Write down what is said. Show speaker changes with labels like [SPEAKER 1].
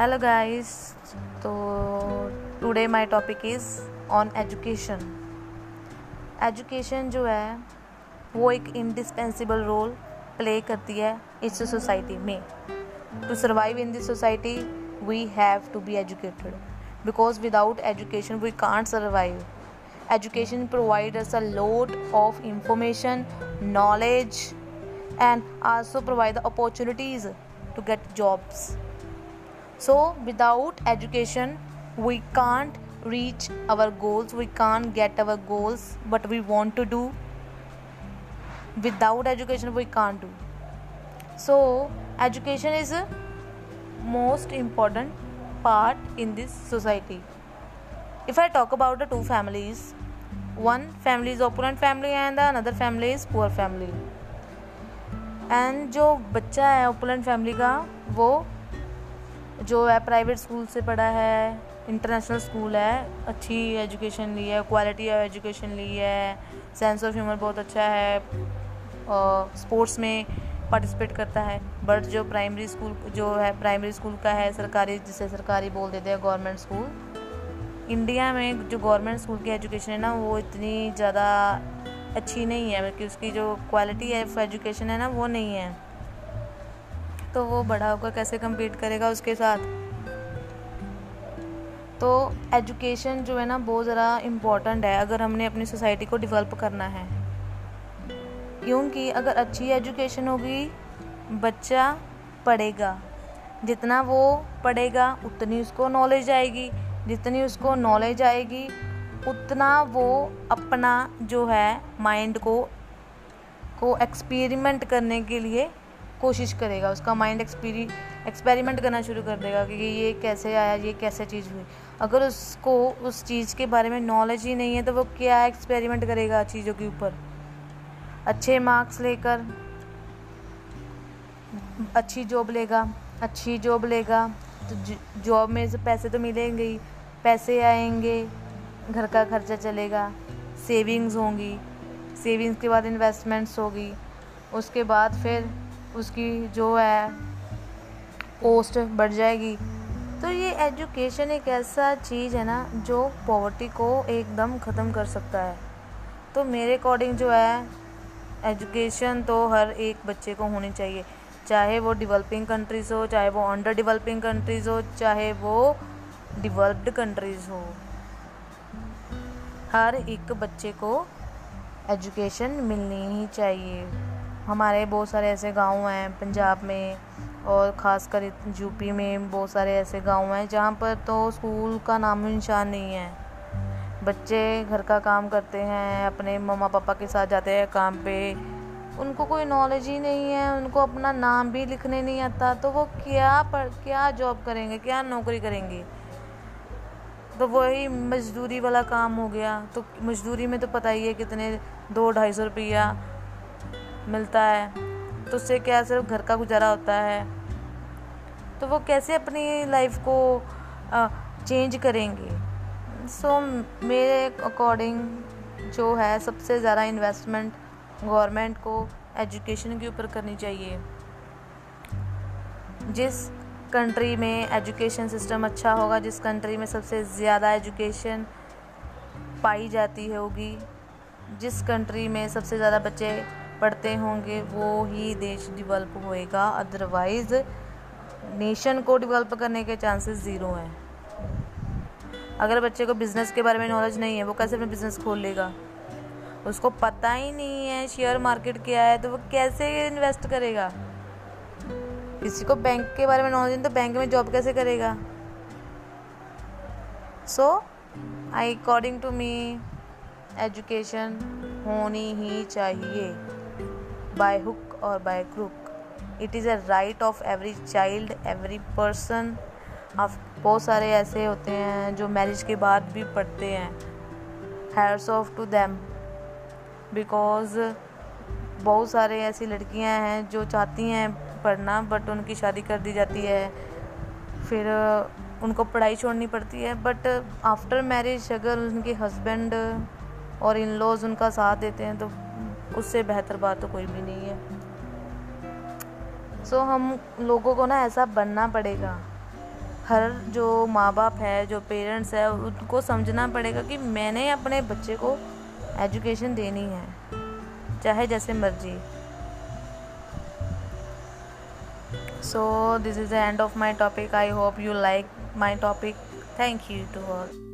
[SPEAKER 1] Hello guys तो today my topic is on education education जो है, वो एक इंडिस्पेंसिबल रोल प्ले करती है इस सोसाइटी में. To survive in this society we have to be educated because without education we can't survive education provides us a lot of information, knowledge, and also provide the opportunities to get jobs. So without education we can't reach our goals we can't get our goals but we want to do without education we can't do so education is most important part in this society if I talk about the two families one family is opponent family and the another family is poor family and जो बच्चा है opponent family का, वो जो है private school से पढ़ा है इंटरनेशनल स्कूल है, अच्छी एजुकेशन ली है क्वालिटी ऑफ़ एजुकेशन ली है सेंस ऑफ़ ह्यूमर बहुत अच्छा है, और स्पोर्ट्स में पार्टिसिपेट करता है। बट जो प्राइमरी स्कूल जो है प्राइमरी स्कूल का है सरकारी, जिसे सरकारी बोल देते हैं गवर्नमेंट स्कूल इंडिया में जो गवर्नमेंट स्कूल की एजुकेशन है ना, वो इतनी ज़्यादा अच्छी नहीं है बल्कि उसकी जो क्वालिटी ऑफ़ एजुकेशन है ना, वो नहीं है। तो वो बड़ा होकर कैसे कम्पीट करेगा उसके साथ? तो एजुकेशन जो है ना, बहुत ज़रा इम्पोर्टेंट है, अगर हमने अपनी सोसाइटी को डेवलप करना है। क्योंकि अगर अच्छी एजुकेशन होगी, बच्चा पढ़ेगा। जितना वो पढ़ेगा, उतनी उसको नॉलेज आएगी। जितनी उसको नॉलेज आएगी, उतना वो अपना जो है माइंड को को एक्सपेरिमेंट करने के लिए कोशिश करेगा, उसका माइंड एक्सपीरी एक्सपेरिमेंट करना शुरू कर देगा कि ये कैसे आया, ये कैसे चीज़ हुई। अगर उसको, उस चीज़ के बारे में नॉलेज ही नहीं है तो वो क्या एक्सपेरिमेंट करेगा चीज़ों के ऊपर? अच्छे मार्क्स लेकर, अच्छी जॉब लेगा, अच्छी जॉब लेगा तो जॉब में से पैसे तो मिलेंगे ही। पैसे आएँगे, घर का खर्चा चलेगा सेविंग्स होंगी सेविंग्स के बाद इन्वेस्टमेंट्स होगी। उसके बाद फिर उसकी जो है पोस्ट बढ़ जाएगी। तो ये एजुकेशन एक ऐसा चीज़ है ना, जो पॉवर्टी को एकदम ख़त्म कर सकता है। तो मेरे अकॉर्डिंग जो है एजुकेशन तो हर एक बच्चे को होनी चाहिए। चाहे वो डेवलपिंग कंट्रीज़ हो, चाहे वो अंडर डेवलपिंग कंट्रीज़ हो, चाहे वो डेवलप्ड कंट्रीज़ हो। हर एक बच्चे को एजुकेशन मिलनी ही चाहिए। हमारे बहुत सारे ऐसे गाँव हैं पंजाब में और ख़ासकर यूपी में बहुत सारे ऐसे गाँव हैं जहाँ पर तो स्कूल का नाम निशान नहीं है। बच्चे घर का काम करते हैं, अपने मम्मा पापा के साथ जाते हैं काम पे। उनको कोई नॉलेज ही नहीं है, उनको अपना नाम भी लिखने नहीं आता तो वो क्या पढ़, क्या जॉब करेंगे, क्या नौकरी करेंगे? तो वही मजदूरी वाला काम हो गया। तो मजदूरी में तो पता ही है कितने दो ढाई सौ रुपया मिलता है तो उससे क्या सिर्फ़ घर का गुजारा होता है? तो वो कैसे अपनी लाइफ को चेंज करेंगे? सो so, मेरे अकॉर्डिंग जो है सबसे ज़्यादा इन्वेस्टमेंट गवर्नमेंट को एजुकेशन के ऊपर करनी चाहिए। जिस कंट्री में एजुकेशन सिस्टम अच्छा होगा जिस कंट्री में सबसे ज़्यादा एजुकेशन पाई जाती होगी जिस कंट्री में सबसे ज़्यादा बच्चे पढ़ते होंगे, वो ही देश डेवलप होएगा। अदरवाइज़ नेशन को डेवलप करने के चांसेस ज़ीरो हैं। अगर बच्चे को बिज़नेस के बारे में नॉलेज नहीं है, वो कैसे अपना बिज़नेस खोल लेगा उसको पता ही नहीं है शेयर मार्केट क्या है तो वो कैसे इन्वेस्ट करेगा? किसी को बैंक के बारे में नॉलेज नहीं तो बैंक में जॉब कैसे करेगा? So I according to me education होनी ही चाहिए। बाय हुक और by crook it is a right of every child every person आप बहुत सारे ऐसे होते हैं जो मैरिज के बाद भी पढ़ते हैं। Hats off to them because बहुत सारे ऐसी लड़कियाँ हैं जो चाहती हैं पढ़ना बट उनकी शादी कर दी जाती है। फिर उनको पढ़ाई छोड़नी पड़ती है बट आफ्टर मैरिज अगर उनके हस्बैंड और इन लॉज उनका साथ देते हैं तो उससे बेहतर बात तो कोई भी नहीं है। सो so, हम लोगों को ना ऐसा बनना पड़ेगा। हर जो माँ बाप है जो पेरेंट्स है उनको समझना पड़ेगा कि मैंने अपने बच्चे को एजुकेशन देनी है चाहे जैसे मर्ज़ी। So this is the end of my topic I hope you like my topic thank you to all.